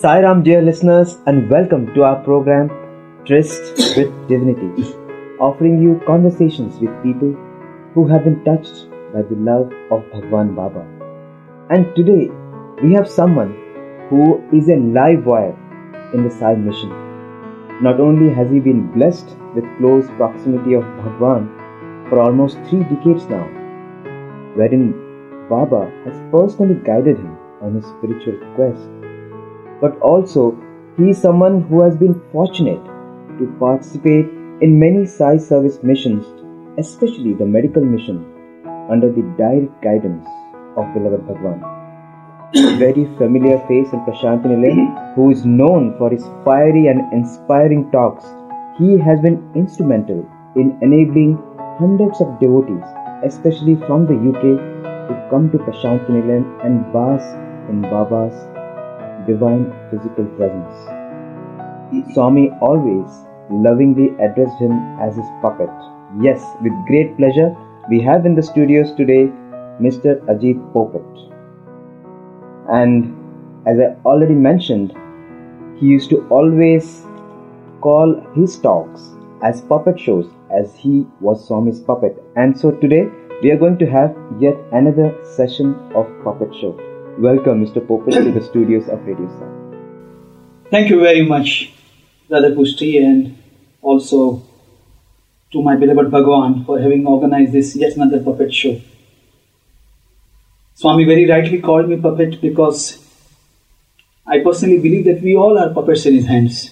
Sairam, dear listeners, and welcome to our program Tryst with Divinity, offering you conversations with people who have been touched by the love of Bhagwan Baba. And today we have someone who is a live wire in the Sai mission. Not only has he been blessed with close proximity of Bhagwan for almost three decades now, wherein Baba has personally guided him on his spiritual quest but also he is someone who has been fortunate to participate in many Sai service missions, especially the medical mission, under the direct guidance of beloved Bhagwan. A very familiar face in Prashanti Nilayam, who is known for his fiery and inspiring talks, he has been instrumental in enabling hundreds of devotees, especially from the UK, to come to Prashanti Nilayam and bask in Baba's divine physical presence. Swami always lovingly addressed him as his puppet. Yes, with great pleasure, we have in the studios today Mr. Ajit Popat. And as I already mentioned, he used to always call his talks as puppet shows as he was Swami's puppet. And so today we are going to have yet another session of puppet show. Welcome, Mr. Popat, to the studios of Radio Sai. Thank you very much, Brother Pushti, and also to my beloved Bhagwan for having organized this yet another puppet show. Swami very rightly called me puppet because I personally believe that we all are puppets in his hands.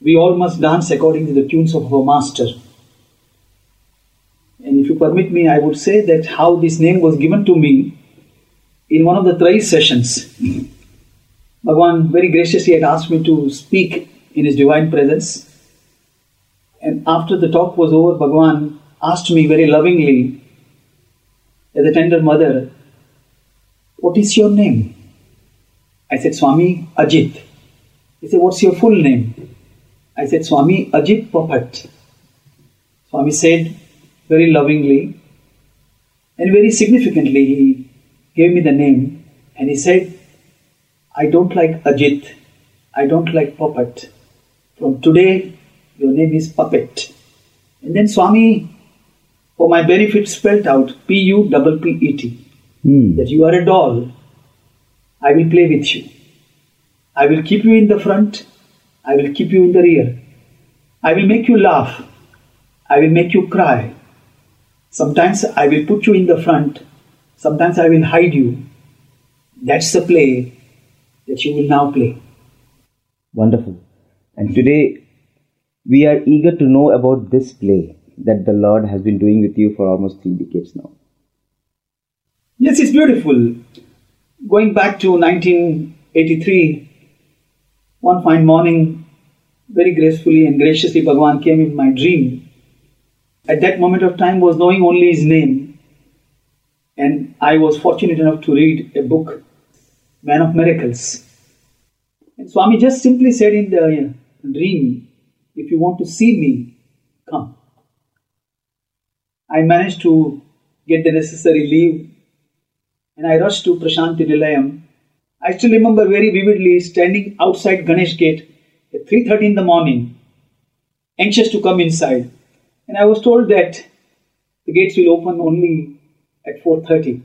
We all must dance according to the tunes of our master. And if you permit me, I would say that how this name was given to me in one of the Trayee sessions, Bhagwan very graciously had asked me to speak in his divine presence. And after the talk was over, Bhagwan asked me very lovingly, as a tender mother, What is your name? I said, Swami Ajit. He said, What's your full name? I said, Swami Ajit Popat. Swami said very lovingly and very significantly, he gave me the name and he said, I don't like Ajit, I don't like Puppet. From today, your name is Puppet. And then Swami, for my benefit, spelled out P U P P E T. Hmm. That you are a doll. I will play with you. I will keep you in the front. I will keep you in the rear. I will make you laugh. I will make you cry. Sometimes I will put you in the front Sometimes I will hide you. That's the play that you will now play. Wonderful. And today we are eager to know about this play that the Lord has been doing with you for almost three decades now. Yes, it's beautiful. Going back to 1983, one fine morning, very gracefully and graciously, Bhagwan came in my dream. At that moment of time, was knowing only his name and I was fortunate enough to read a book, Man of Miracles. And Swami just simply said in the dream, if you want to see me, come. I managed to get the necessary leave and I rushed to Prashanti Nilayam. I still remember very vividly standing outside Ganesh Gate at 3.30 in the morning, anxious to come inside. And I was told that the gates will open only at 4.30.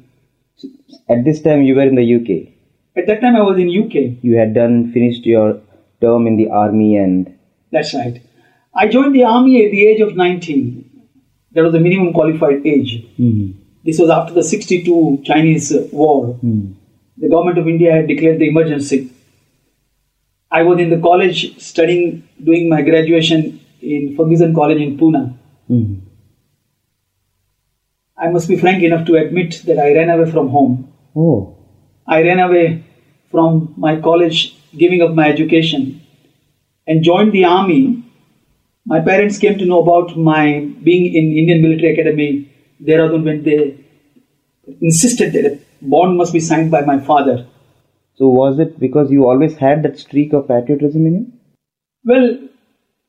At this time you were in the UK. At that time I was in UK. You had done, finished your term in the army and... That's right. I joined the army at the age of 19. That was the minimum qualified age. Mm-hmm. This was after the 62 Chinese war. Mm. The government of India had declared the emergency. I was in the college studying, doing my graduation in Fergusson College in Pune. Mm. I must be frank enough to admit that I ran away from home. Oh. I ran away from my college, giving up my education, and joined the army. My parents came to know about my being in Indian Military Academy, Dehradun, when they insisted that a bond must be signed by my father. So was it because you always had that streak of patriotism in you? Well,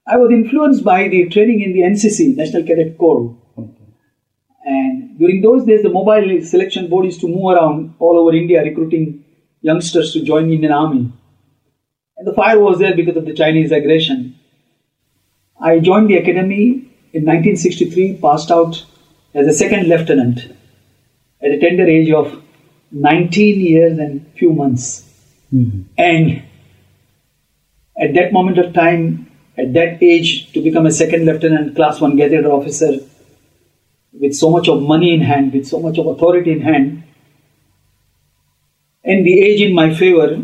I was influenced by the training in the NCC, National Cadet Corps. And during those days, the mobile selection board used to move around all over India recruiting youngsters to join the Indian Army. And the fire was there because of the Chinese aggression. I joined the academy in 1963, passed out as a second lieutenant at a tender age of 19 years and few months. Mm-hmm. And at that moment of time, at that age, to become a second lieutenant, class one gazetted officer, with so much of money in hand, with so much of authority in hand, and the age in my favor,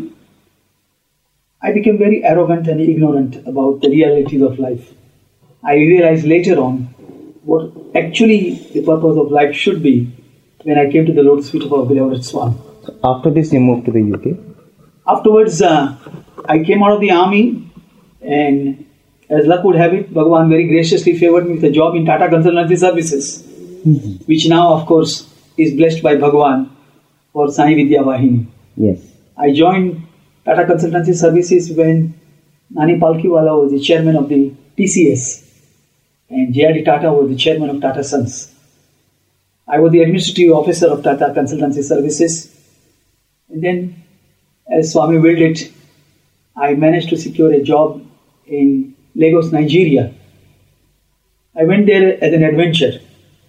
I became very arrogant and ignorant about the realities of life. I realized later on what actually the purpose of life should be when I came to the Lord's feet of our beloved Swami. After this, you moved to the UK. Afterwards, uh, I came out of the army, and as luck would have it, Bhagavan very graciously favored me with a job in Tata Consultancy Services, which now, of course, is blessed by Bhagwan for Sai Vidya Vahini. Yes. I joined Tata Consultancy Services when Nani Palkiwala was the chairman of the TCS and J.R.D. Tata was the chairman of Tata Sons. I was the administrative officer of Tata Consultancy Services. And then, as Swami willed it, I managed to secure a job in Lagos, Nigeria. I went there as an adventure.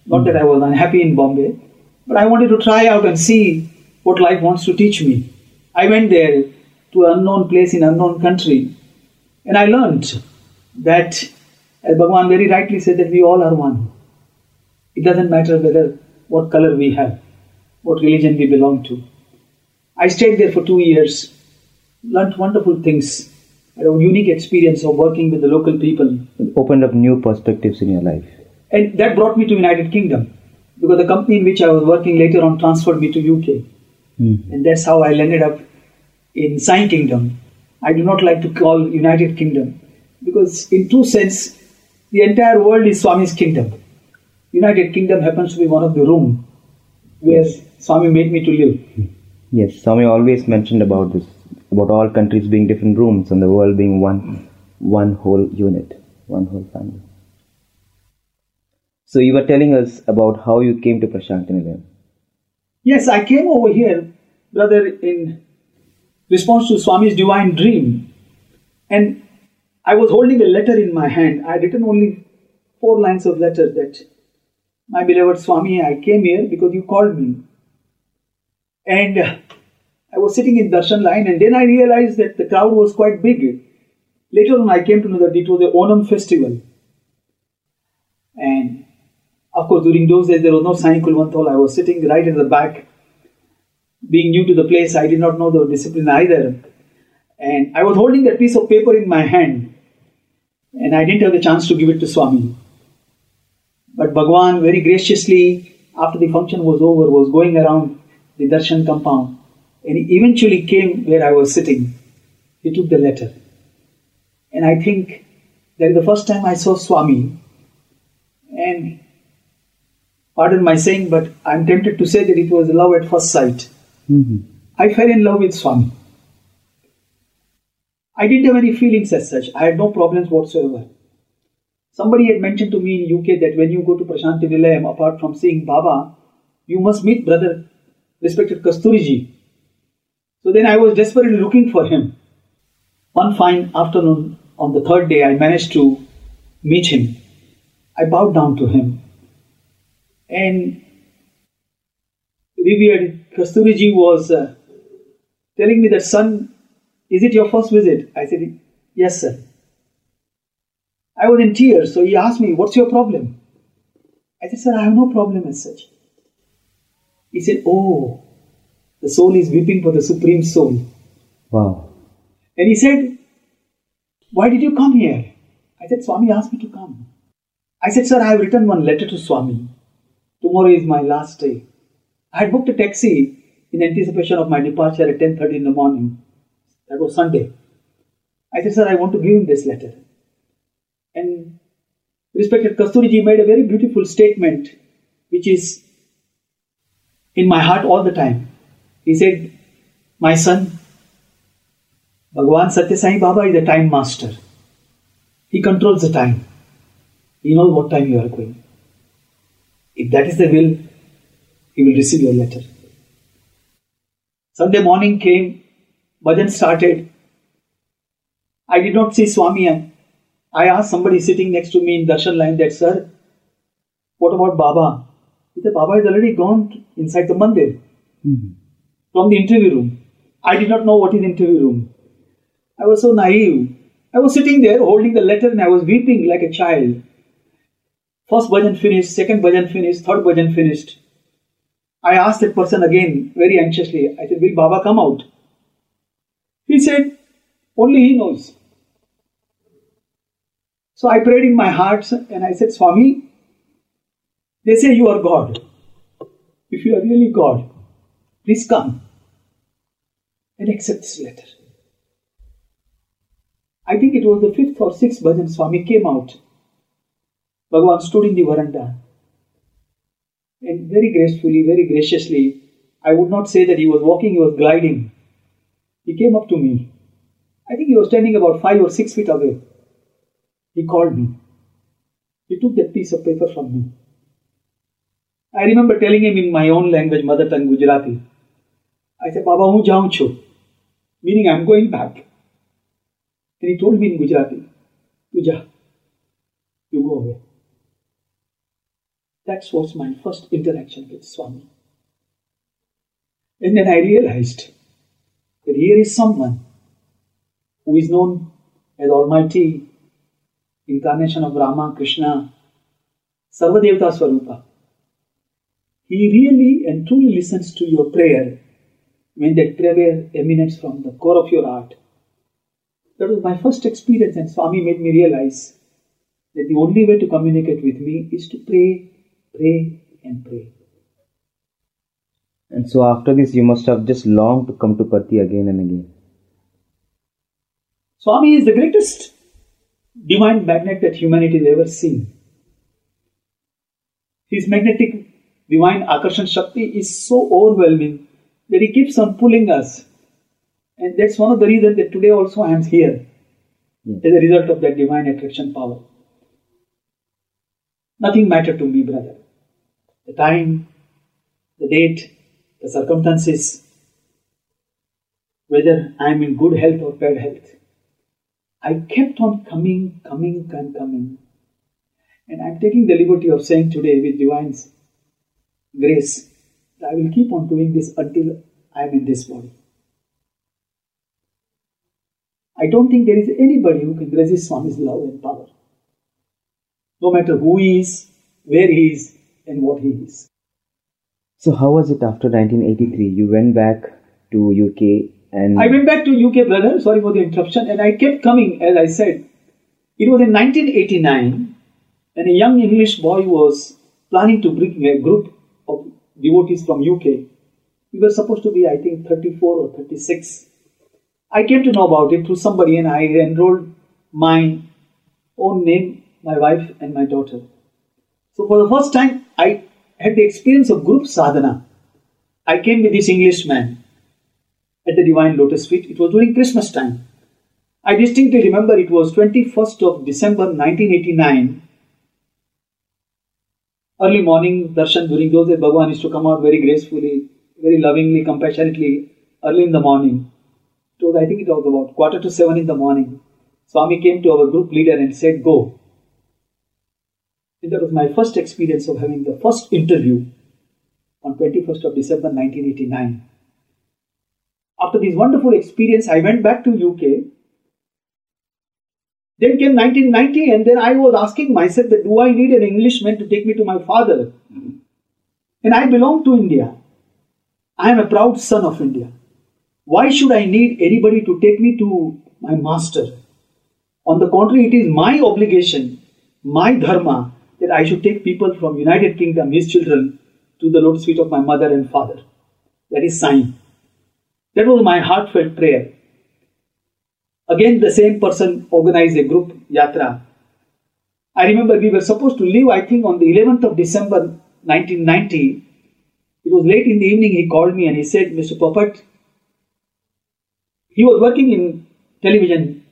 Not that I was unhappy in Bombay, but I wanted to try out and see what life wants to teach me. I went there to an unknown place in unknown country, and I learned that, as Bhagavan very rightly said, that we all are one. It doesn't matter whether what color we have, what religion we belong to. I stayed there for two years, learned wonderful things, had a unique experience of working with the local people, It opened up new perspectives in your life. And that brought me to United Kingdom because the company in which I was working later on transferred me to UK. Mhm. and that's how I landed up in Sai Kingdom. I do not like to call United Kingdom because, in true sense, the entire world is Swami's kingdom. United Kingdom happens to be one of the room where Swami made me to live. Yes, Swami always mentioned about this, about all countries being different rooms and the world being one, one whole unit, one whole family. So you were telling us about how you came to Prashantinilayam. Yes, I came over here, brother, in response to Swami's divine dream, and I was holding a letter in my hand. I had written only four lines of letter that, my beloved Swami, I came here because you called me. And I was sitting in darshan line, and then I realized that the crowd was quite big. Later on, I came to know that it was the Onam festival. And of course, during those days, there was no Sai Kulwant Hall. I was sitting right in the back. Being new to the place, I did not know the discipline either. And I was holding that piece of paper in my hand, and I didn't have the chance to give it to Swami. But Bhagwan very graciously, after the function was over, was going around the darshan compound, and he eventually came where I was sitting. He took the letter. And I think that is the first time I saw Swami, and pardon my saying, but I'm tempted to say that it was love at first sight. Mm-hmm. I fell in love with Swami. I didn't have any feelings as such. I had no problems whatsoever. Somebody had mentioned to me in UK that when you go to Prashanti Nilayam, apart from seeing Baba, you must meet brother, respected Kasturiji. So then I was desperately looking for him. One fine afternoon, on the third day, I managed to meet him. I bowed down to him. And revered Kasturiji was uh, telling me that, son, is it your first visit? I said, yes, sir. I was in tears, so he asked me, what's your problem? I said, sir, I have no problem as such. He said, oh, the soul is weeping for the Supreme Soul. Wow. And he said, why did you come here? I said, Swami asked me to come. I said, sir, I have written one letter to Swami. Tomorrow is my last day. I had booked a taxi in anticipation of my departure at 10.30 in the morning. That was Sunday. I said, sir, I want to give him this letter. And respected Kasturiji made a very beautiful statement, which is in my heart all the time. He said, My son, Bhagavan Satya Sai Baba is a time master. He controls the time. He knows what time you are going. If that is the will, he will receive your letter. Sunday morning came, Bhajan started. I did not see Swami. I asked somebody sitting next to me in darshan line that, sir, what about Baba? He said, Baba is already gone inside the mandir Mhm. from the interview room. I did not know what is interview room. I was so naive. I was sitting there holding the letter and I was weeping like a child. First bhajan finished, second bhajan finished, third bhajan finished. I asked that person again very anxiously. I said, Will Baba come out? He said, Only he knows. So I prayed in my heart and I said, Swami, they say you are God. If you are really God, please come and accept this letter. I think it was the fifth or sixth bhajan Swami came out. Bhagavan stood in the veranda and very gracefully, very graciously, I would not say that he was walking, he was gliding. He came up to me. I think he was standing about five or six feet away. He called me. He took that piece of paper from me. I remember telling him in my own language, mother tongue, Gujarati. I said, Baba, hu chu. Meaning, I'm going back. And he told me in Gujarati, "Uja, you go away. That was my first interaction with Swami. And then I realized that here is someone who is known as Almighty Incarnation of Rama, Krishna, Sarvadevata Swarupa. He really and truly listens to your prayer when that prayer emanates from the core of your heart. That was my first experience, and Swami made me realize that the only way to communicate with me is to pray, pray, and pray. And so after this, you must have just longed to come to Parthi again and again. Swami is the greatest divine magnet that humanity has ever seen. His magnetic divine Akarshan Shakti is so overwhelming that he keeps on pulling us. And that's one of the reasons that today also I am here Yes. as a result of that divine attraction power. Nothing mattered to me, brother. The time, the date, the circumstances, whether I am in good health or bad health. I kept on coming, coming, and coming. And I'm taking the liberty of saying today with divine's grace that I will keep on doing this until I am in this body. I don't think there is anybody who can resist Swami's love and power. No matter who he is, where he is, and what he is. So how was it after 1983? You went back to UK and I went back to UK, brother. Sorry for the interruption. And I kept coming, as I said. It was in 1989, and a young English boy was planning to bring a group of devotees from UK. We were supposed to be, I think, 34 or 36. I came to know about it through somebody, and I enrolled my own name, my wife, and my daughter. So, for the first time, I had the experience of group sadhana. I came with this Englishman at the Divine Lotus Feet. It was during Christmas time. I distinctly remember it was 21st of December 1989. Early morning darshan during those days, Bhagavan used to come out very gracefully, very lovingly, compassionately, early in the morning. It was, I think it was about quarter to seven in the morning. Swami came to our group leader and said, Go. That was my first experience of having the first interview on 21st of December 1989 after this wonderful experience, I went back to UK. Then came 1990, and then I was asking myself that do I need an Englishman to take me to my father? And I belong to India. I am a proud son of India. Why should I need anybody to take me to my master? On the contrary, it is my obligation, my dharma, that I should take people from United Kingdom, his children, to the lotus feet of my mother and father. That is sign. That was my heartfelt prayer. Again, the same person organized a group yatra. I remember we were supposed to leave, I think, on the 11th of December 1990. It was late in the evening, he called me and he said, Mr. Popat, he was working in television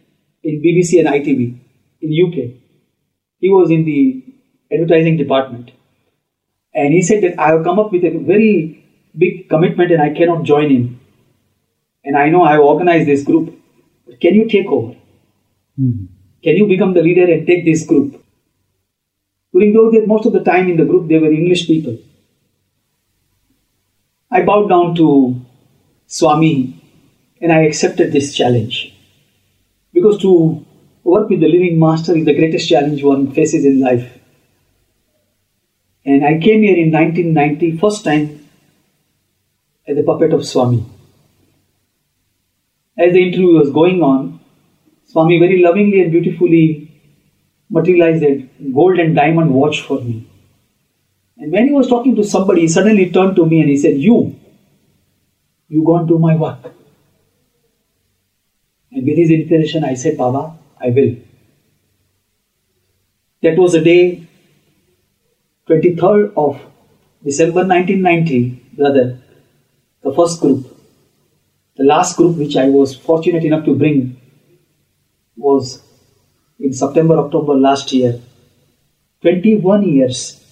in BBC and ITV in UK. He was in the advertising department. And he said that I have come up with a very big commitment and I cannot join in. and I know I have organized this group, but can you take over? Mhm. Can you become the leader and take this group? During those days, most of the time in the group, they were English people. I bowed down to Swami and I accepted this challenge. Because to work with the living master is the greatest challenge one faces in life. And I came here in 1990, first time as a puppet of Swami. As the interview was going on, Swami very lovingly and beautifully materialized a gold and diamond watch for me. And when he was talking to somebody, he suddenly turned to me and he said, You, you go and do my work. And with his inspiration, I said, Baba, I will. That was the day, 23rd of December 1990, brother, the first group. The last group which I was fortunate enough to bring was in September, October last year. 21 years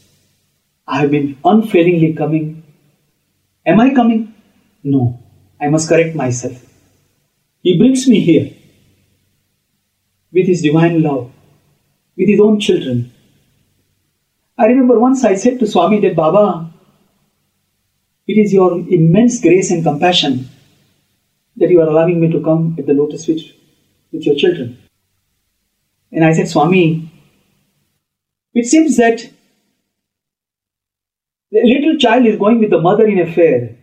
I have been unfailingly coming. Am I coming? No. I must correct myself. He brings me here with his divine love, with his own children. I remember once I said to Swami that Baba, it is your immense grace and compassion that you are allowing me to come at the lotus feet with your children. And I said, Swami, it seems that the little child is going with the mother in a fair,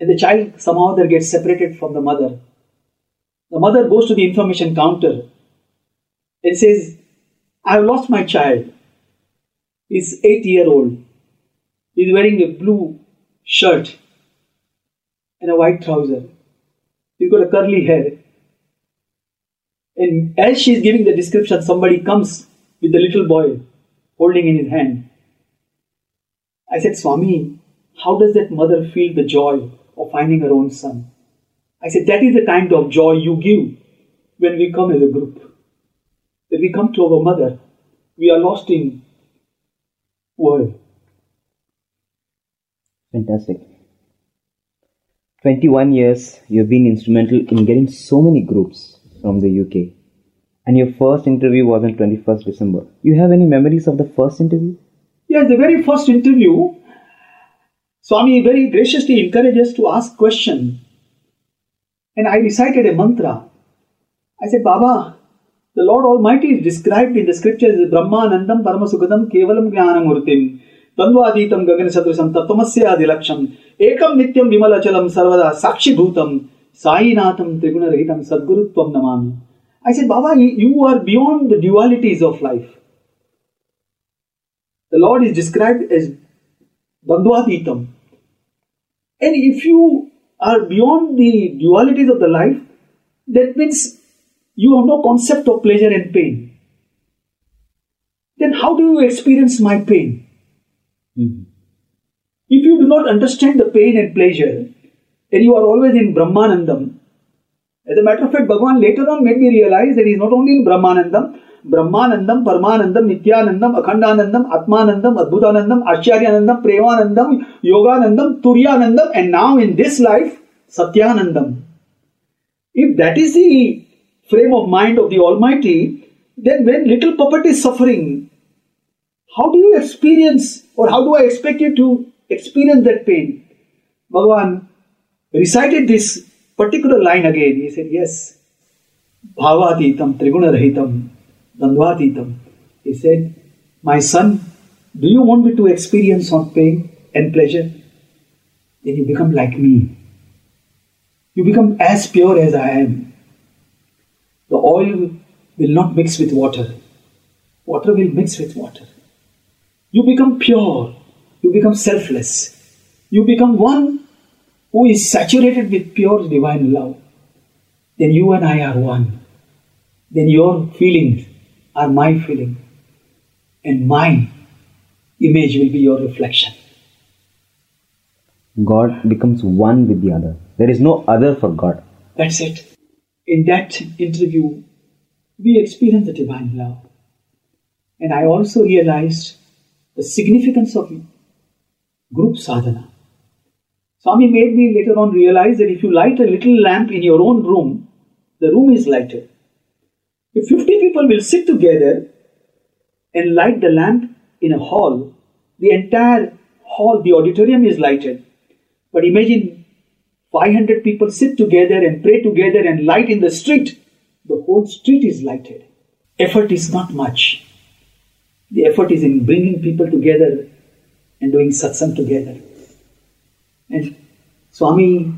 and the child somehow there gets separated from the mother. The mother goes to the information counter and says, I have lost my child. He's eight year old. He's wearing a blue shirt and a white trouser. He's got a curly hair. And as she's giving the description, somebody comes with the little boy holding in his hand. I said, Swami, how does that mother feel the joy of finding her own son? I said, that is the kind of joy you give when we come as a group. When we come to our mother, we are lost in world. Fantastic. 21 years you've been instrumental in getting so many groups from the UK. And your first interview was on 21st December. You have any memories of the first interview? Yeah, the very first interview, Swami very graciously encouraged us to ask question. And I recited a mantra. I said, Baba, the Lord Almighty is described in the scriptures as Brahmanandam Paramasukadam Kevalam Jnanamurtim Tandvaditam Gagana Sadrisam Tattamasya Adilaksham Ekam Nityam Vimalachalam Sarvada Sakshi Bhutam Sainatham Triguna Rahitam Sadgurutvam Namami. I said, Baba, you are beyond the dualities of life. The Lord is described as Bandhvaditam. And if you are beyond the dualities of the life, that means you have no concept of pleasure and pain. Then how do you experience my pain? Mhm. If you do not understand the pain and pleasure, then you are always in Brahmanandam, as a matter of fact, Bhagavan later on made me realize that he is not only in Brahmanandam, Brahmanandam, Paramanandam, Nityanandam, Akhandanandam, Atmanandam, Adbhutanandam, Acharyanandam, Premanandam, Yoganandam, Turyanandam, and now in this life, Satyanandam. If that is the frame of mind of the Almighty, then when little puppet is suffering, how do you experience or how do I expect you to experience that pain? Bhagavan recited this particular line again. He said, Yes, Bhavatitam, Trigunarahitam, Dandvatitam. He said, My son, do you want me to experience on pain and pleasure? Then you become like me. You become as pure as I am. The oil will not mix with water. Water will mix with water. You become pure. You become selfless. You become one who is saturated with pure divine love. Then you and I are one. Then your feelings are my feeling. And my image will be your reflection. God becomes one with the other. There is no other for God. That's it. In that interview, we experienced the divine love. And I also realized the significance of group sadhana. Swami made me later on realize that if you light a little lamp in your own room, the room is lighted. If 50 people will sit together and light the lamp in a hall, the entire hall, the auditorium is lighted. But imagine 500 people sit together and pray together and light in the street, the whole street is lighted. Effort is not much. The effort is in bringing people together and doing satsang together. And Swami,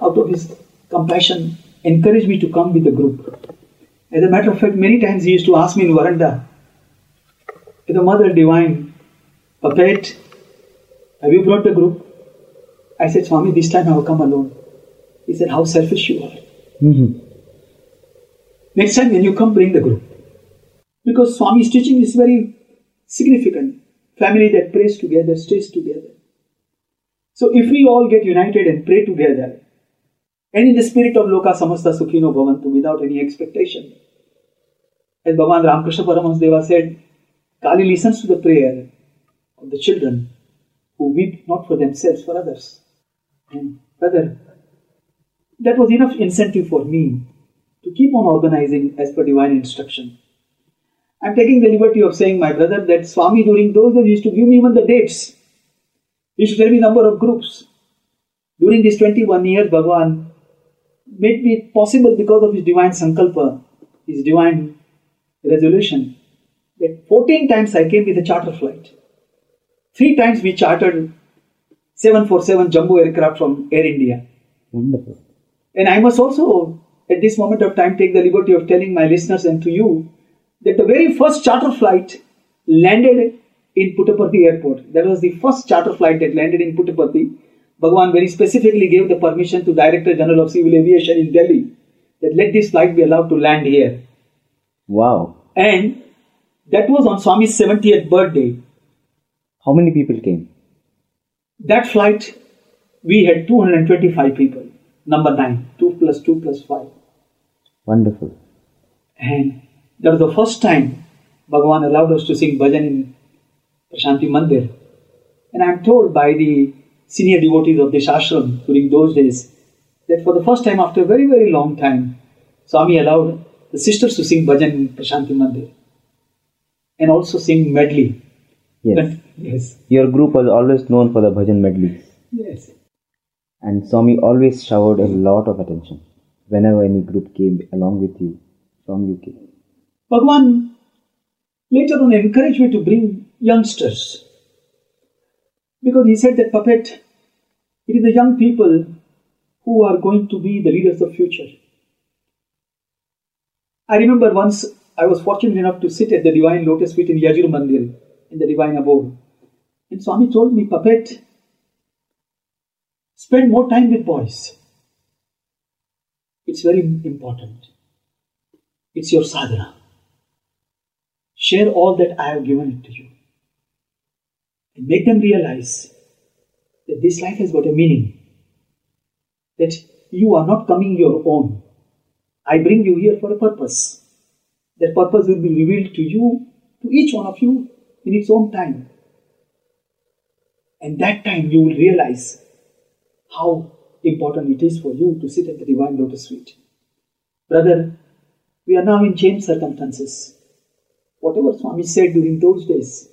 out of his compassion, encouraged me to come with the group. As a matter of fact, many times he used to ask me in veranda, the Mother Divine, Puppet, have you brought the group? I said, Swami, this time I will come alone. He said, How selfish you are. Mm-hmm. Next time when you come, bring the group. Because Swami's teaching is very significant. Family that prays together stays together. So if we all get united and pray together, and in the spirit of Loka Samasta Sukhino Bhavantu without any expectation, as Bhagavan Ramakrishna Paramahansa said, Kali listens to the prayer of the children who weep not for themselves, for others. And brother, that was enough incentive for me to keep on organizing as per divine instruction. I'm taking the liberty of saying, my brother, that Swami during those days used to give me even the dates. He used to tell me number of groups. During these 21 years, Bhagavan made me possible because of his divine sankalpa, his divine resolution. That 14 times I came with a charter flight. Three times we chartered 747 jumbo aircraft from Air India. Wonderful. And I must also, at this moment of time, take the liberty of telling my listeners and to you that the very first charter flight landed in Puttaparthi airport. That was the first charter flight that landed in Puttaparthi. Bhagwan very specifically gave the permission to Director General of Civil Aviation in Delhi that let this flight be allowed to land here. Wow. And that was on Swami's 70th birthday. How many people came? That flight, we had 225 people. Number 9. 2 plus 2 plus 5. Wonderful. And that was the first time Bhagavan allowed us to sing bhajan in Prashanti Mandir. And I'm told by the senior devotees of this ashram during those days that for the first time after a very, very long time, Swami allowed the sisters to sing bhajan in Prashanti Mandir and also sing medley. Yes. yes. Your group was always known for the bhajan medleys. Yes. And Swami always showered a lot of attention whenever any group came along with you from UK. Bhagwan later on encouraged me to bring youngsters. Because he said that puppet, it is the young people who are going to be the leaders of future. I remember once I was fortunate enough to sit at the Divine Lotus Feet in Yajur Mandir, in the Divine Abode. And Swami told me, Puppet, spend more time with boys. It's very important. It's your sadhana. Share all that I have given it to you. And make them realize that this life has got a meaning. That you are not coming your own. I bring you here for a purpose. That purpose will be revealed to you, to each one of you, in its own time. And that time you will realize how important it is for you to sit at the divine lotus feet. Brother, we are now in changed circumstances. Whatever Swami said during those days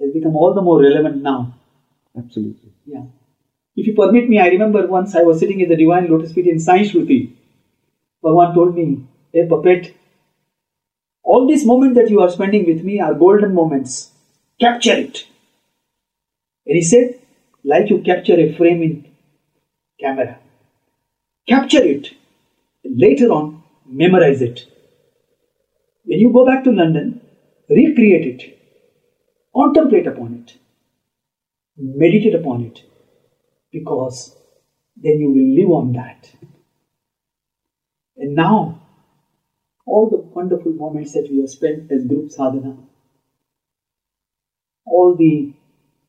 has become all the more relevant now. Absolutely. Yeah. If you permit me, I remember once I was sitting at the divine lotus feet in Sai Shruti. Bhagavan told me, Hey puppet, all these moments that you are spending with me are golden moments. Capture it. And he said, like you capture a frame in camera. Capture it. And Later on, memorize it. When you go back to London, recreate it. Contemplate upon it. Meditate upon it. Because then you will live on that. And now, all the wonderful moments that we have spent as group sadhana, all the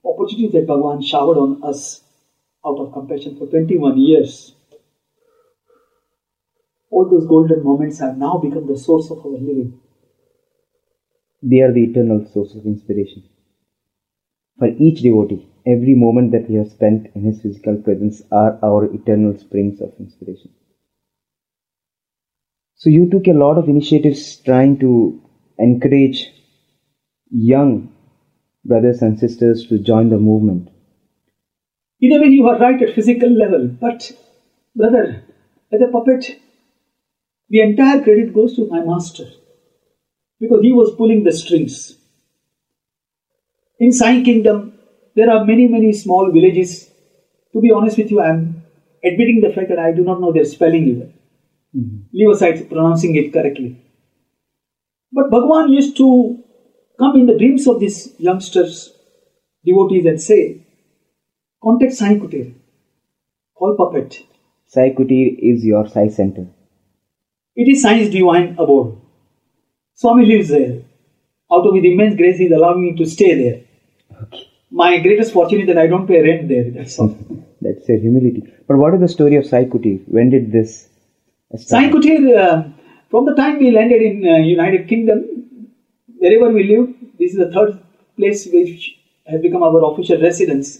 opportunities that Bhagavan showered on us out of compassion for 21 years, all those golden moments have now become the source of our living. They are the eternal source of inspiration for each devotee every moment that we have spent in His physical presence are our eternal springs of inspiration. So you took a lot of initiatives trying to encourage young brothers and sisters to join the movement. In a way, you are right at physical level, but brother, as a puppet, the entire credit goes to my master because he was pulling the strings. In Sai Kingdom, there are many, many small villages. To be honest with you, I am admitting the fact that I do not know their spelling even. Mm-hmm. Leave aside pronouncing it correctly. But Bhagwan used to come in the dreams of these youngsters, devotees, and say, Contact Sai Kutir, call puppet. Sai Kutir is your Sai center. It is Sai's divine abode. Swami lives there. Out of his immense grace, he is allowing me to stay there. Okay. My greatest fortune is that I don't pay rent there. That's all. That's a humility. But what is the story of Sai Kutir? When did this start? Sai Kutir, uh, from the time we landed in uh, United Kingdom, wherever we live, this is the third place which has become our official residence.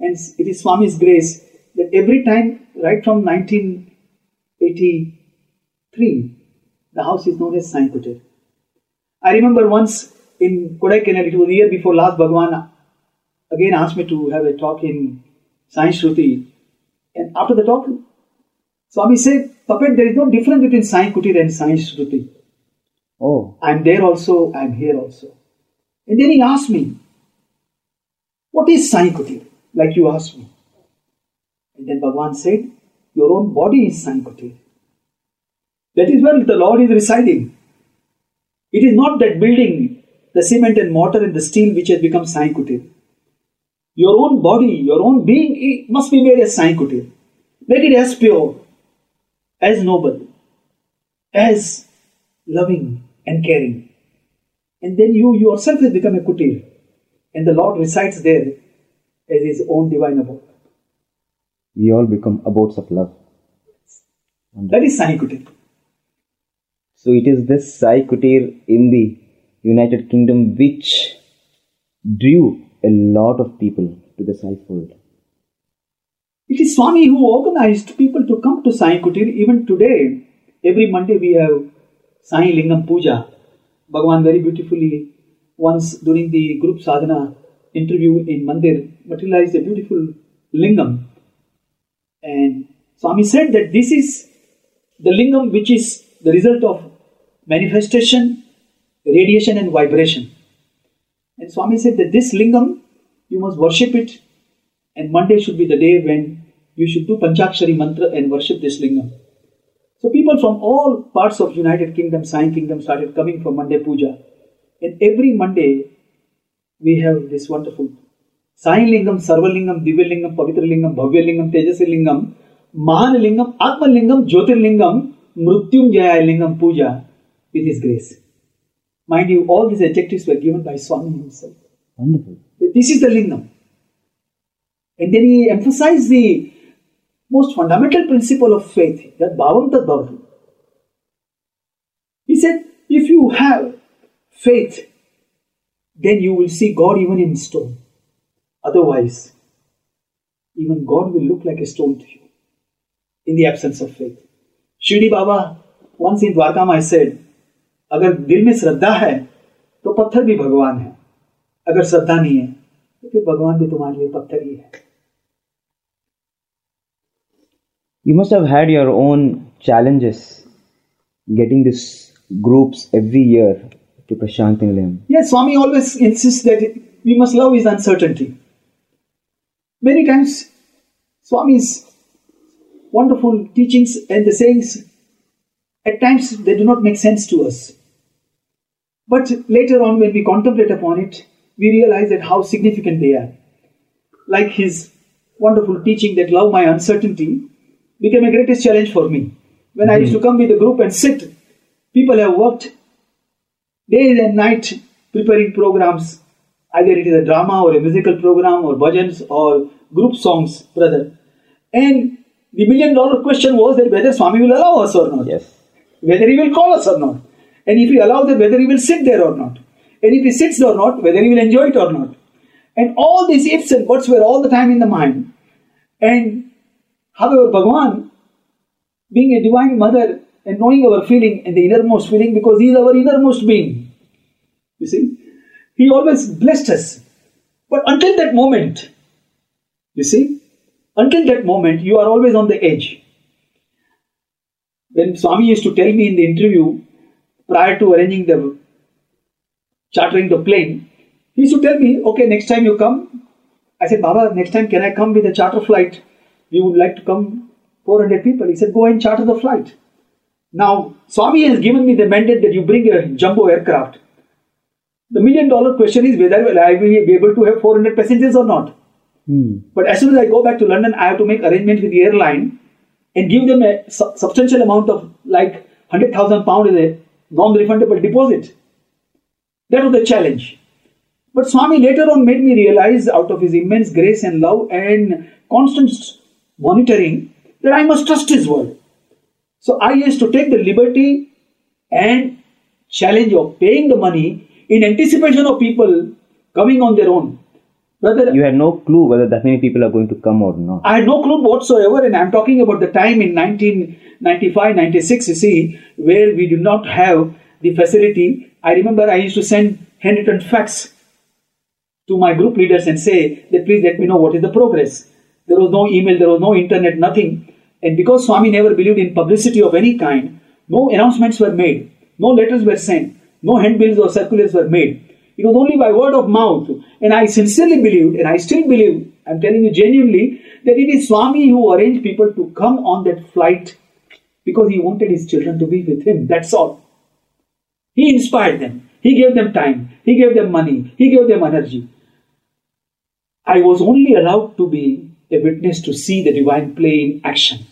And it is Swami's grace that every time, right from 1983, the house is known as Sai Kutir. I remember once in Kodaikanal, it was the year before last, Bhagwan again asked me to have a talk in Sai Shruti. And after the talk, Swami said, Puppet, there is no difference between Sai Kutir and Sai Shruti. Oh. I'm there also, I'm here also. And then he asked me, What is Sai Kutir? Like you asked me. And then Bhagwan said, Your own body is Sai Kutir. That is where the Lord is residing. It is not that building, the cement and mortar and the steel which has become Sai Kutir. Your own body, your own being it must be made as Sai Kutir. Make it as pure, as noble, as loving and caring. And then you yourself has become a Kutir. And the Lord resides there as his own divine abode. We all become abodes of love. That is Sai Kutir. So it is this Sai Kutir in the United Kingdom which drew a lot of people to the Sai fold. It is Swami who organized people to come to Sai Kutir. Even today, every Monday we have Sai Lingam Puja. Bhagavan very beautifully once during the group sadhana interview in Mandir materialized a beautiful lingam. And Swami said that this is the lingam which is the result of manifestation, radiation, and vibration. And Swami said that this lingam, you must worship it, and Monday should be the day when you should do Panchakshari mantra and worship this lingam. So people from all parts of United Kingdom, Sai Kingdom started coming for Monday Puja. And every Monday we have this wonderful Sai Lingam, Sarva Lingam, Divya Lingam, Pavitra Lingam, Bhavya Lingam, Tejasi Lingam, Mahan Lingam, Atma Lingam, Jyotir Lingam, Mrutyunjaya Lingam Puja with His grace. Mind you, all these adjectives were given by Swami himself. Wonderful. This is the lingam. And then he emphasized the most fundamental principle of faith बावन तत्व if you have faith then you will see God even in stone otherwise even God will look like a stone to you in the absence of faith Shirdi Baba once Dwarkamai said अगर दिल में श्रद्धा है तो पत्थर भी भगवान है अगर श्रद्धा नहीं है तो फिर भगवान भी तुम्हारे लिए पत्थर ही है You must have had your own challenges getting these groups every year to Prashant. Yes, Swami always insists that we must love his uncertainty. Many times, Swami's wonderful teachings and the sayings, at times they do not make sense to us. But later on, when we contemplate upon it, we realize that how significant they are. Like his wonderful teaching that love my uncertainty became a greatest challenge for me. When mm-hmm. I used to come with the group and sit, people have worked day and night preparing programs. Either it is a drama or a musical program or bhajans or group songs, brother. And the million dollar question was that whether Swami will allow us or not. Yes. Whether he will call us or not. And if he allow that, whether he will sit there or not. And if he sits or not, whether he will enjoy it or not. And all these ifs and buts were all the time in the mind. And however, Bhagwan, being a divine mother and knowing our feeling and the innermost feeling because he is our innermost being. You see, he always blessed us. But until that moment, you see, until that moment, you are always on the edge. When Swami used to tell me in the interview prior to arranging the chartering the plane, he used to tell me, okay, next time you come, I said, Baba, next time can I come with a charter flight? We would like to come 400 people. He said, go and charter the flight. Now, Swami has given me the mandate that you bring a jumbo aircraft. The million dollar question is whether I will be able to have 400 passengers or not. Hmm. But as soon as I go back to London, I have to make arrangements with the airline and give them a su- substantial amount of like 100,000 pound as a non-refundable deposit. That was the challenge. But Swami later on made me realize out of his immense grace and love and constant monitoring that I must trust his word. So I used to take the liberty and challenge of paying the money in anticipation of people coming on their own. Brother, You had no clue whether that many people are going to come or not. I had no clue whatsoever, and I'm talking about the time in 1995 96, you see, where we did not have the facility. I remember I used to send handwritten fax to my group leaders and say that please let me know what is the progress. There was no email, there was no internet, nothing. And because Swami never believed in publicity of any kind, no announcements were made, no letters were sent, no handbills or circulars were made. It was only by word of mouth. And I sincerely believed, and I still believe, I'm telling you genuinely, that it is Swami who arranged people to come on that flight because he wanted his children to be with him. That's all. He inspired them. He gave them time. He gave them money. He gave them energy. I was only allowed to be a witness to see the divine play in action.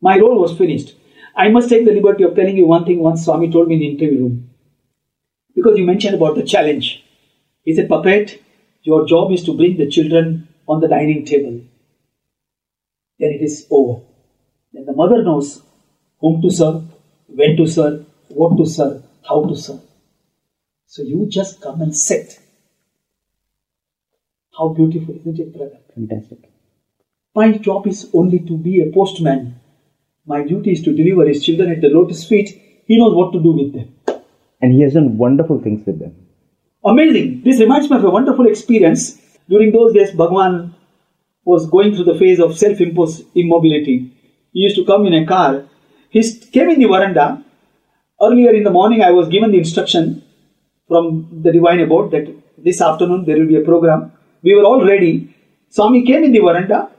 My role was finished. I must take the liberty of telling you one thing once Swami told me in the interview room. Because you mentioned about the challenge. He said, Puppet, your job is to bring the children on the dining table. Then it is over. Then the mother knows whom to serve, when to serve, what to serve, how to serve. So you just come and sit. How beautiful, isn't it, brother? Fantastic. My job is only to be a postman. My duty is to deliver his children at the lotus feet. He knows what to do with them. And he has done wonderful things with them. Amazing. This reminds me of a wonderful experience. During those days, Bhagwan was going through the phase of self imposed immobility. He used to come in a car. He came in the veranda. Earlier in the morning, I was given the instruction from the divine abode that this afternoon there will be a program. We were all ready. Swami came in the veranda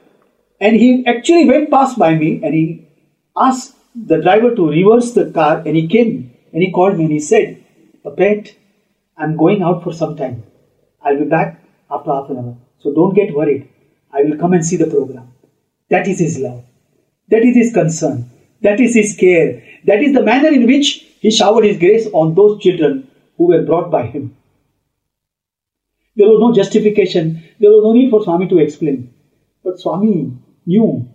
and he actually went past by me and he asked the driver to reverse the car and he came and he called me and he said, Puppet, I'm going out for some time. I'll be back after half an hour. So don't get worried. I will come and see the program. That is his love. That is his concern. That is his care. That is the manner in which he showered his grace on those children who were brought by him. There was no justification. There was no need for Swami to explain. But Swami knew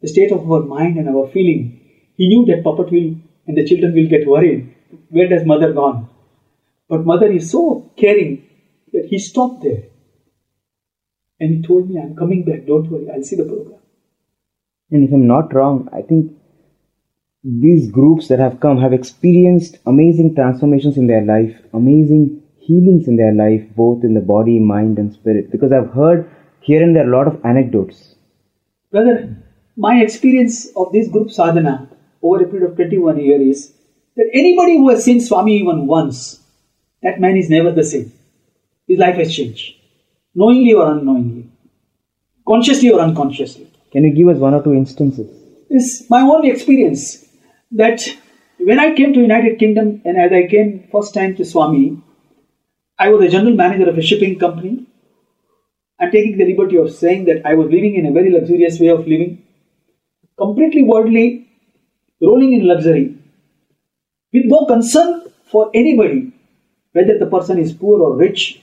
the state of our mind and our feeling. He knew that puppet will and the children will get worried. Where does mother gone? But mother is so caring that he stopped there. And he told me, I'm coming back, don't worry, I'll see the program. And if I'm not wrong, I think these groups that have come have experienced amazing transformations in their life, amazing healings in their life, both in the body, mind, and spirit. Because I've heard here and there a lot of anecdotes. Brother, my experience of this group sadhana over a period of 21 years is that anybody who has seen Swami even once, that man is never the same. His life has changed, knowingly or unknowingly, consciously or unconsciously. Can you give us one or two instances? It's my own experience that when I came to United Kingdom and as I came first time to Swami, I was a general manager of a shipping company. I'm taking the liberty of saying that I was living in a very luxurious way of living, completely worldly, rolling in luxury, with no concern for anybody, whether the person is poor or rich,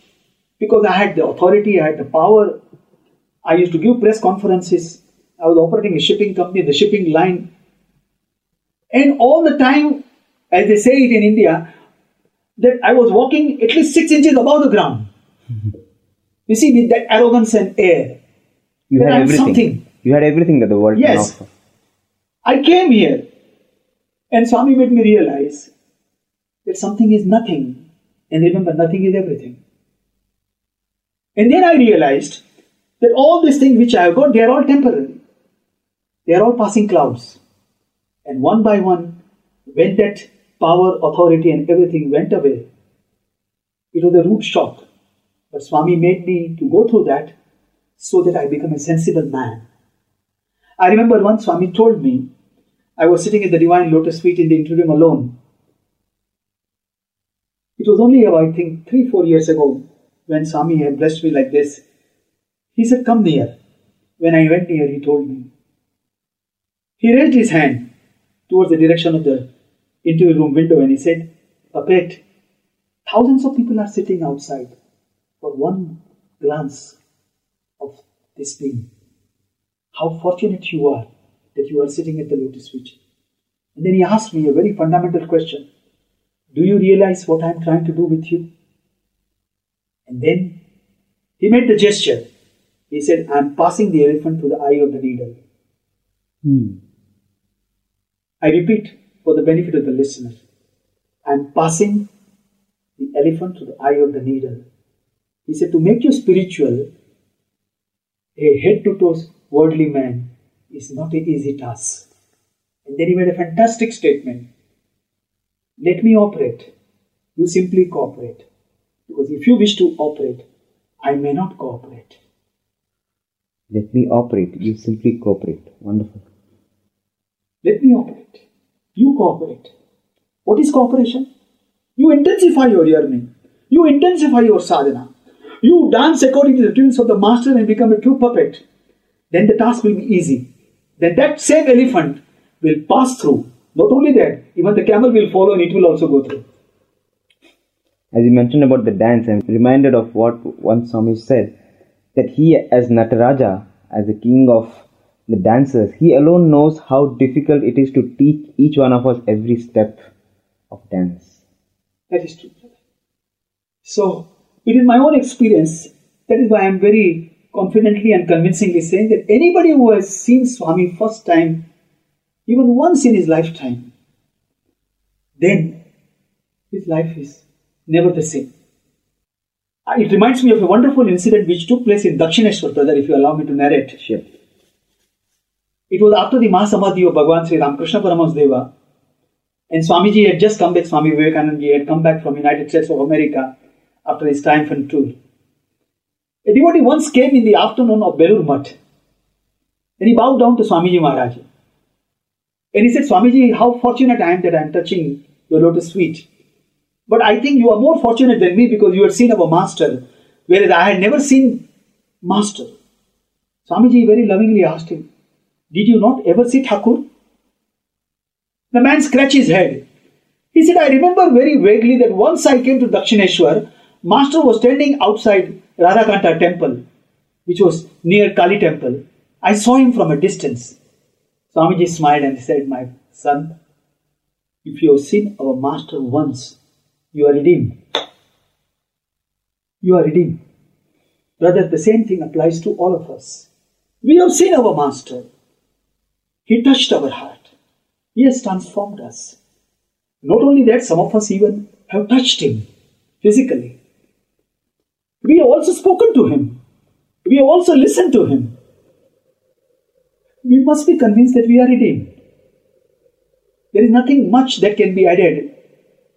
because I had the authority, I had the power. I used to give press conferences. I was operating a shipping company, the shipping line. And all the time, as they say it in India, that I was walking at least six inches above the ground. You see, with that arrogance and air, You had I'm everything. something. You had everything that the world Yes. can offer. I came here, and Swami made me realize that something is nothing, and remember, nothing is everything. And then I realized that all these things which I have got, they are all temporary. They are all passing clouds. And one by one, when that power, authority, and everything went away, it was a rude shock. But Swami made me to go through that so that I become a sensible man. I remember once Swami told me, I was sitting at the Divine Lotus Feet in the interview room alone. It was only about, I think, three, four years ago when Swami had blessed me like this. He said, Come near. When I went near, he told me. He raised his hand towards the direction of the interview room window and he said, Puppet, thousands of people are sitting outside for one glance of this being. How fortunate you are that you are sitting at the lotus feet. And then he asked me a very fundamental question Do you realize what I am trying to do with you? And then he made the gesture. He said, I am passing the elephant to the eye of the needle. Hmm. I repeat for the benefit of the listener. I am passing the elephant to the eye of the needle. He said, To make you spiritual, a head to toes worldly man is not an easy task. And then he made a fantastic statement. Let me operate. You simply cooperate. Because if you wish to operate, I may not cooperate. Let me operate. You simply cooperate. Wonderful. Let me operate. You cooperate. What is cooperation? You intensify your yearning. You intensify your sadhana. You dance according to the tunes of the master and become a true puppet. Then the task will be easy. Then that same elephant will pass through. Not only that, even the camel will follow and it will also go through. As you mentioned about the dance, I'm reminded of what one Swami said that he, as Nataraja, as the king of the dancers, he alone knows how difficult it is to teach each one of us every step of dance. That is true. So, it is my own experience. That is why I am very confidently and convincingly saying that anybody who has seen Swami first time, even once in his lifetime, then his life is never the same. Uh, It reminds me of a wonderful incident which took place in Dakshineshwar, brother, if you allow me to narrate. Sure. It was after the Mahasamadhi of Bhagavan Sri Ramakrishna Paramahansa Deva, and Swamiji had just come back, Swami Vivekananda had come back from United States of America after his triumphant tour. A devotee once came in the afternoon of Belur Mutt, and he bowed down to Swamiji Maharaj. And he said, Swamiji, how fortunate I am that I am touching your lotus feet. But I think you are more fortunate than me because you had seen our master, whereas I had never seen master. Swamiji very lovingly asked him, Did you not ever see Thakur? The man scratched his head. He said, I remember very vaguely that once I came to Dakshineshwar, Master was standing outside Radhakanta temple, which was near Kali temple. I saw him from a distance. Swamiji smiled and said, My son, if you have seen our Master once, you are redeemed. You are redeemed. Brother, the same thing applies to all of us. We have seen our Master. He touched our heart. He has transformed us. Not only that, some of us even have touched Him physically. We have also spoken to Him. We have also listened to Him. We must be convinced that we are redeemed. There is nothing much that can be added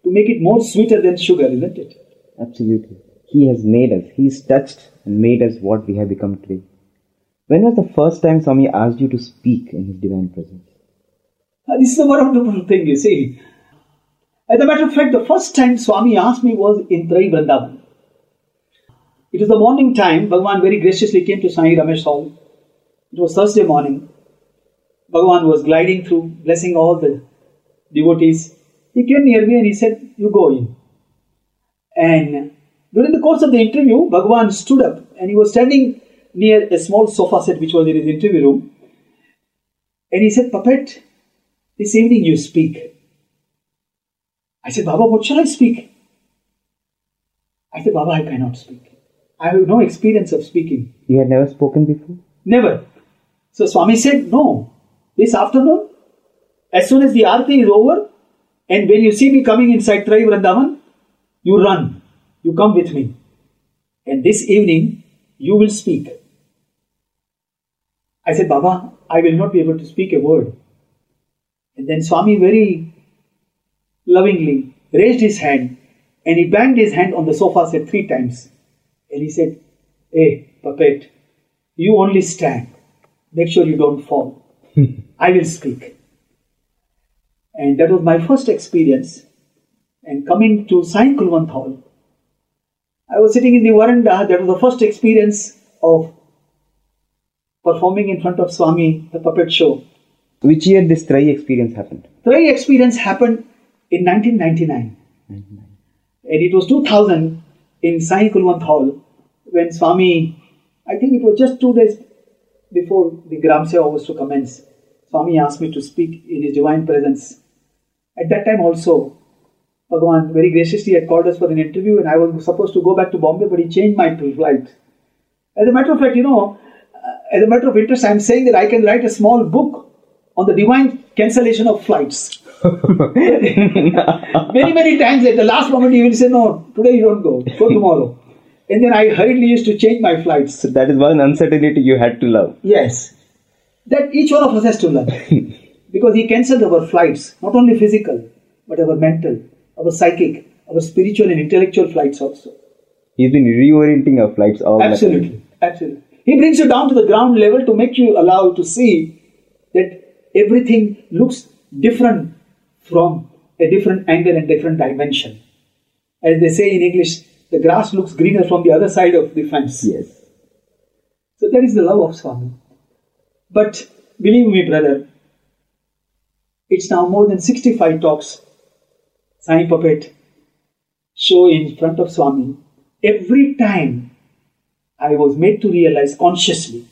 to make it more sweeter than sugar, isn't it? Absolutely. He has made us. He's touched and made us what we have become today. When was the first time Swami asked you to speak in his divine presence? Uh, This is a wonderful thing, you see. As a matter of fact, the first time Swami asked me was in Trayee Vrindavan. It was the morning time. Bhagavan very graciously came to Sai Ramesh Hall. It was Thursday morning. Bhagavan was gliding through, blessing all the devotees. He came near me and he said, You go in. And during the course of the interview, Bhagavan stood up and he was standing near a small sofa set which was in his interview room. And he said, Puppet, this evening you speak. I said, Baba, what shall I speak? I said, Baba, I cannot speak. I have no experience of speaking. You had never spoken before? Never. So Swami said, No, this afternoon, as soon as the arti is over, and when you see me coming inside Trayee Vrindavan, you run, you come with me. And this evening, you will speak. I said, Baba, I will not be able to speak a word. And then Swami very lovingly raised his hand and he banged his hand on the sofa set three times. And he said, Hey, puppet, you only stand. Make sure you don't fall. I will speak. And that was my first experience. And coming to Sai Kulwant Hall, I was sitting in the veranda. That was the first experience of performing in front of Swami, the puppet show. Which year this Trayee experience happened? Trayee experience happened in 1999. And it was 2000 in Sai Kulwant Hall when Swami, I think it was just two days before the Gram Seva was to commence, Swami asked me to speak in his divine presence. At that time also, Bhagavan very graciously had called us for an interview and I was supposed to go back to Bombay, but he changed my flight. As a matter of fact, you know, as a matter of interest, I am saying that I can write a small book on the divine cancellation of flights. many, many times at the last moment, he will say, No, today you don't go, go tomorrow. And then I hurriedly used to change my flights. So that is one uncertainty you had to love. Yes. That each one of us has to learn. because he cancelled our flights, not only physical, but our mental, our psychic, our spiritual and intellectual flights also. He's been reorienting our flights all Absolutely. Absolutely. He brings you down to the ground level to make you allow to see that everything looks different from a different angle and different dimension. As they say in English, the grass looks greener from the other side of the fence. Yes. So that is the love of Swami. But believe me, brother, it's now more than 65 talks, Sai Puppet show in front of Swami. Every time I was made to realize consciously,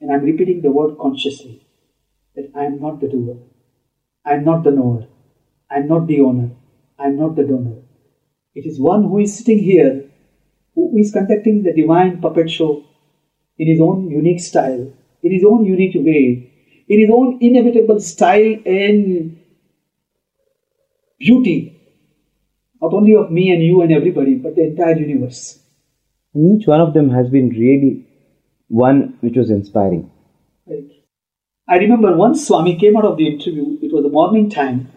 and I'm repeating the word consciously, that I am not the doer, I am not the knower, I am not the owner, I am not the donor. It is one who is sitting here, who is conducting the divine puppet show in his own unique style, in his own unique way, in his own inevitable style and beauty, not only of me and you and everybody, but the entire universe. And each one of them has been really one which was inspiring. Right. I remember once Swami came out of the interview, it was the morning time,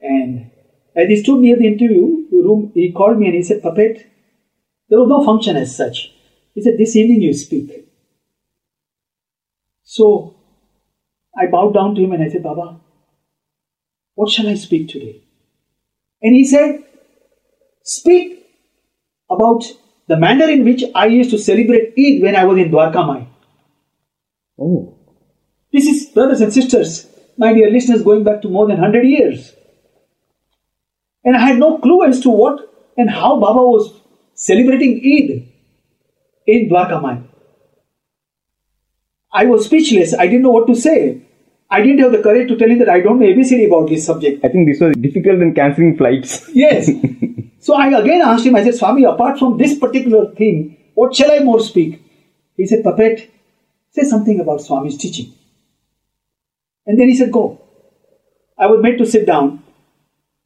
and as he stood near the interview room, he called me and he said, Puppet, there was no function as such. He said, This evening you speak. So I bowed down to him and I said, Baba, what shall I speak today? And he said, Speak about the manner in which I used to celebrate Eid when I was in Dwarka Mai. Oh. This is, brothers and sisters, my dear listeners, going back to more than 100 years. And I had no clue as to what and how Baba was celebrating Eid in Dwarka Mai. I was speechless. I didn't know what to say. I didn't have the courage to tell him that I don't know ABCD about this subject. I think this was difficult in cancelling flights. Yes. so I again asked him, I said, Swami, apart from this particular theme, what shall I more speak? He said, Puppet, say something about Swami's teaching. And then he said, Go. I was made to sit down.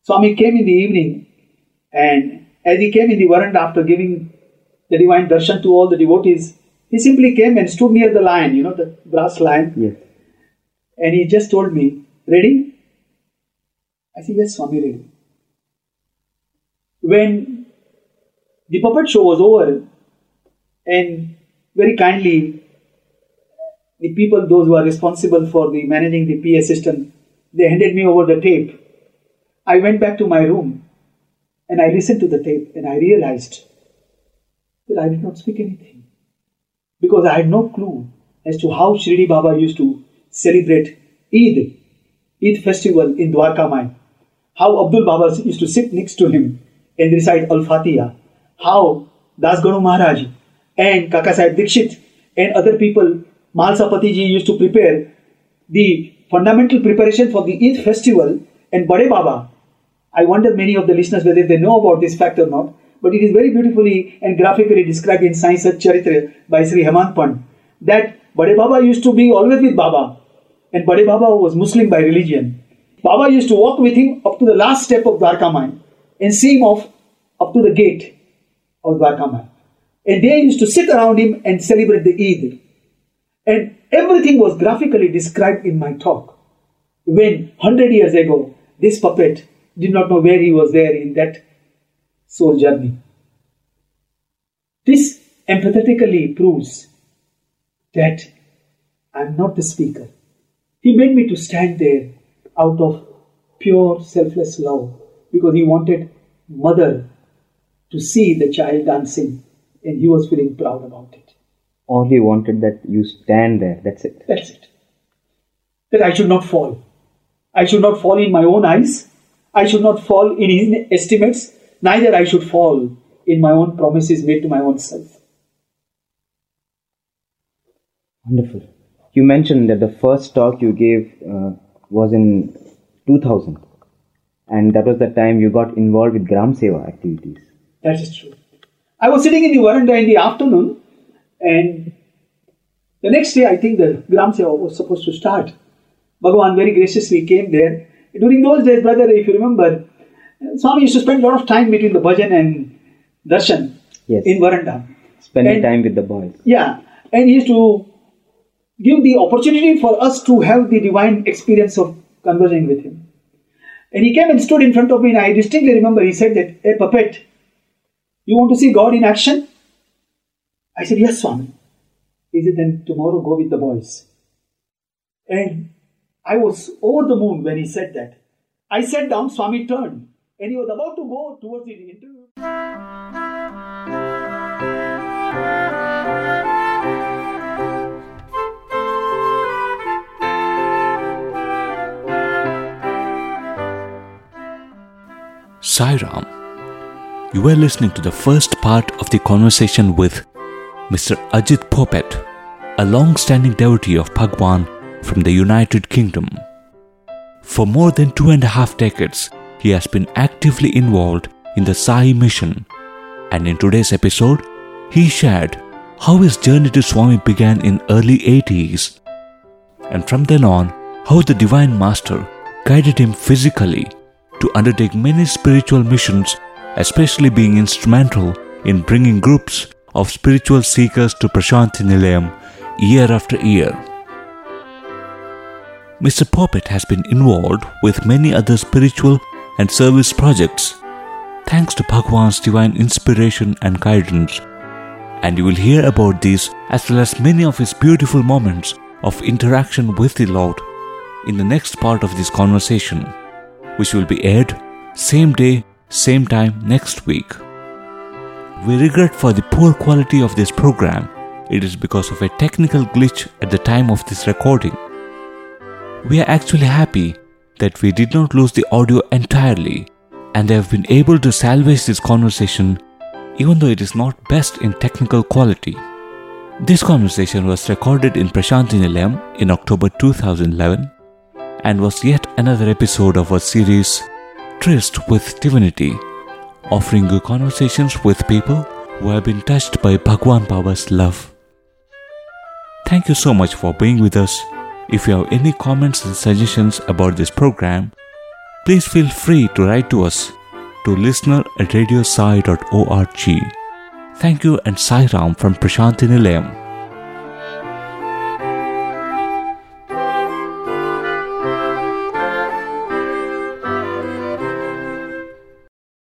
Swami came in the evening, and as he came in the veranda after giving the divine darshan to all the devotees, he simply came and stood near the lion, you know, the brass lion. Yes. And he just told me, Ready? I said, Yes, Swami, ready. When the puppet show was over, and very kindly, the people, those who are responsible for the managing the PA system, they handed me over the tape. I went back to my room and I listened to the tape and I realized that I did not speak anything because I had no clue as to how Shirdi Baba used to celebrate Eid, Eid festival in Dwarka Mai. How Abdul Baba used to sit next to him and recite Al Fatiha. How Das Ganu Maharaj and Kaka Sahib Dikshit and other people, Malsa Patiji used to prepare the fundamental preparation for the Eid festival and Bade Baba. I wonder many of the listeners whether they know about this fact or not. but it is very beautifully and graphically described in Sai Sat Charitra by Sri Hemadpant that Bade Baba used to be always with Baba, and Bade Baba was Muslim by religion. Baba used to walk with him up to the last step of Dwarka Mai and see him off up to the gate of Dwarka Mai. And they used to sit around him and celebrate the Eid. And everything was graphically described in my talk. When, 100 years ago, this puppet did not know where he was there in that soul journey. This empathetically proves that I'm not the speaker. He made me to stand there out of pure selfless love because he wanted mother to see the child dancing and he was feeling proud about it. All he wanted that you stand there, that's it. That's it. That I should not fall. I should not fall in my own eyes. I should not fall in his estimates. Neither I should fall in my own promises made to my own self. Wonderful. You mentioned that the first talk you gave uh, was in 2000, and that was the time you got involved with Gram Seva activities. That is true. I was sitting in the veranda in the afternoon, and the next day, I think the Gram Seva was supposed to start. Bhagavan very graciously came there. During those days, brother, if you remember, Swami used to spend a lot of time between the bhajan and darshan Yes. in veranda. Spending And- time with the boys. Yeah, and he used to give the opportunity for us to have the divine experience of conversing with him. And he came and stood in front of me, and I distinctly remember he said that, Hey, puppet, you want to see God in action? I said, Yes, Swami. He said, Then tomorrow go with the boys. And I was over the moon when he said that. I sat down, Swami turned, and he was about to go towards the interview. Sairam, you were listening to the first part of the conversation with Mr. Ajit Popat, a long standing devotee of Bhagwan from the United Kingdom. For more than two and a half decades, he has been actively involved in the Sai mission, and in today's episode, he shared how his journey to Swami began in early 80s and from then on how the divine master guided him physically to undertake many spiritual missions especially being instrumental in bringing groups of spiritual seekers to Prashanti Nilayam year after year. Mr. Popat has been involved with many other spiritual and service projects thanks to Bhagwan's divine inspiration and guidance and you will hear about these as well as many of his beautiful moments of interaction with the Lord in the next part of this conversation, which will be aired same day, same time next week. We regret for the poor quality of this program. It is because of a technical glitch at the time of this recording. We are actually happy that we did not lose the audio entirely and have been able to salvage this conversation even though it is not best in technical quality. This conversation was recorded in Prashanti Nilayam in October 2011 and was yet another episode of our series Tryst with Divinity, offering you conversations with people who have been touched by Bhagwan Baba's love. Thank you so much for being with us. If you have any comments and suggestions about this program, please feel free to write to us to listener at radiosai.org. Thank you and Sai Ram from Prashanti Nilayam.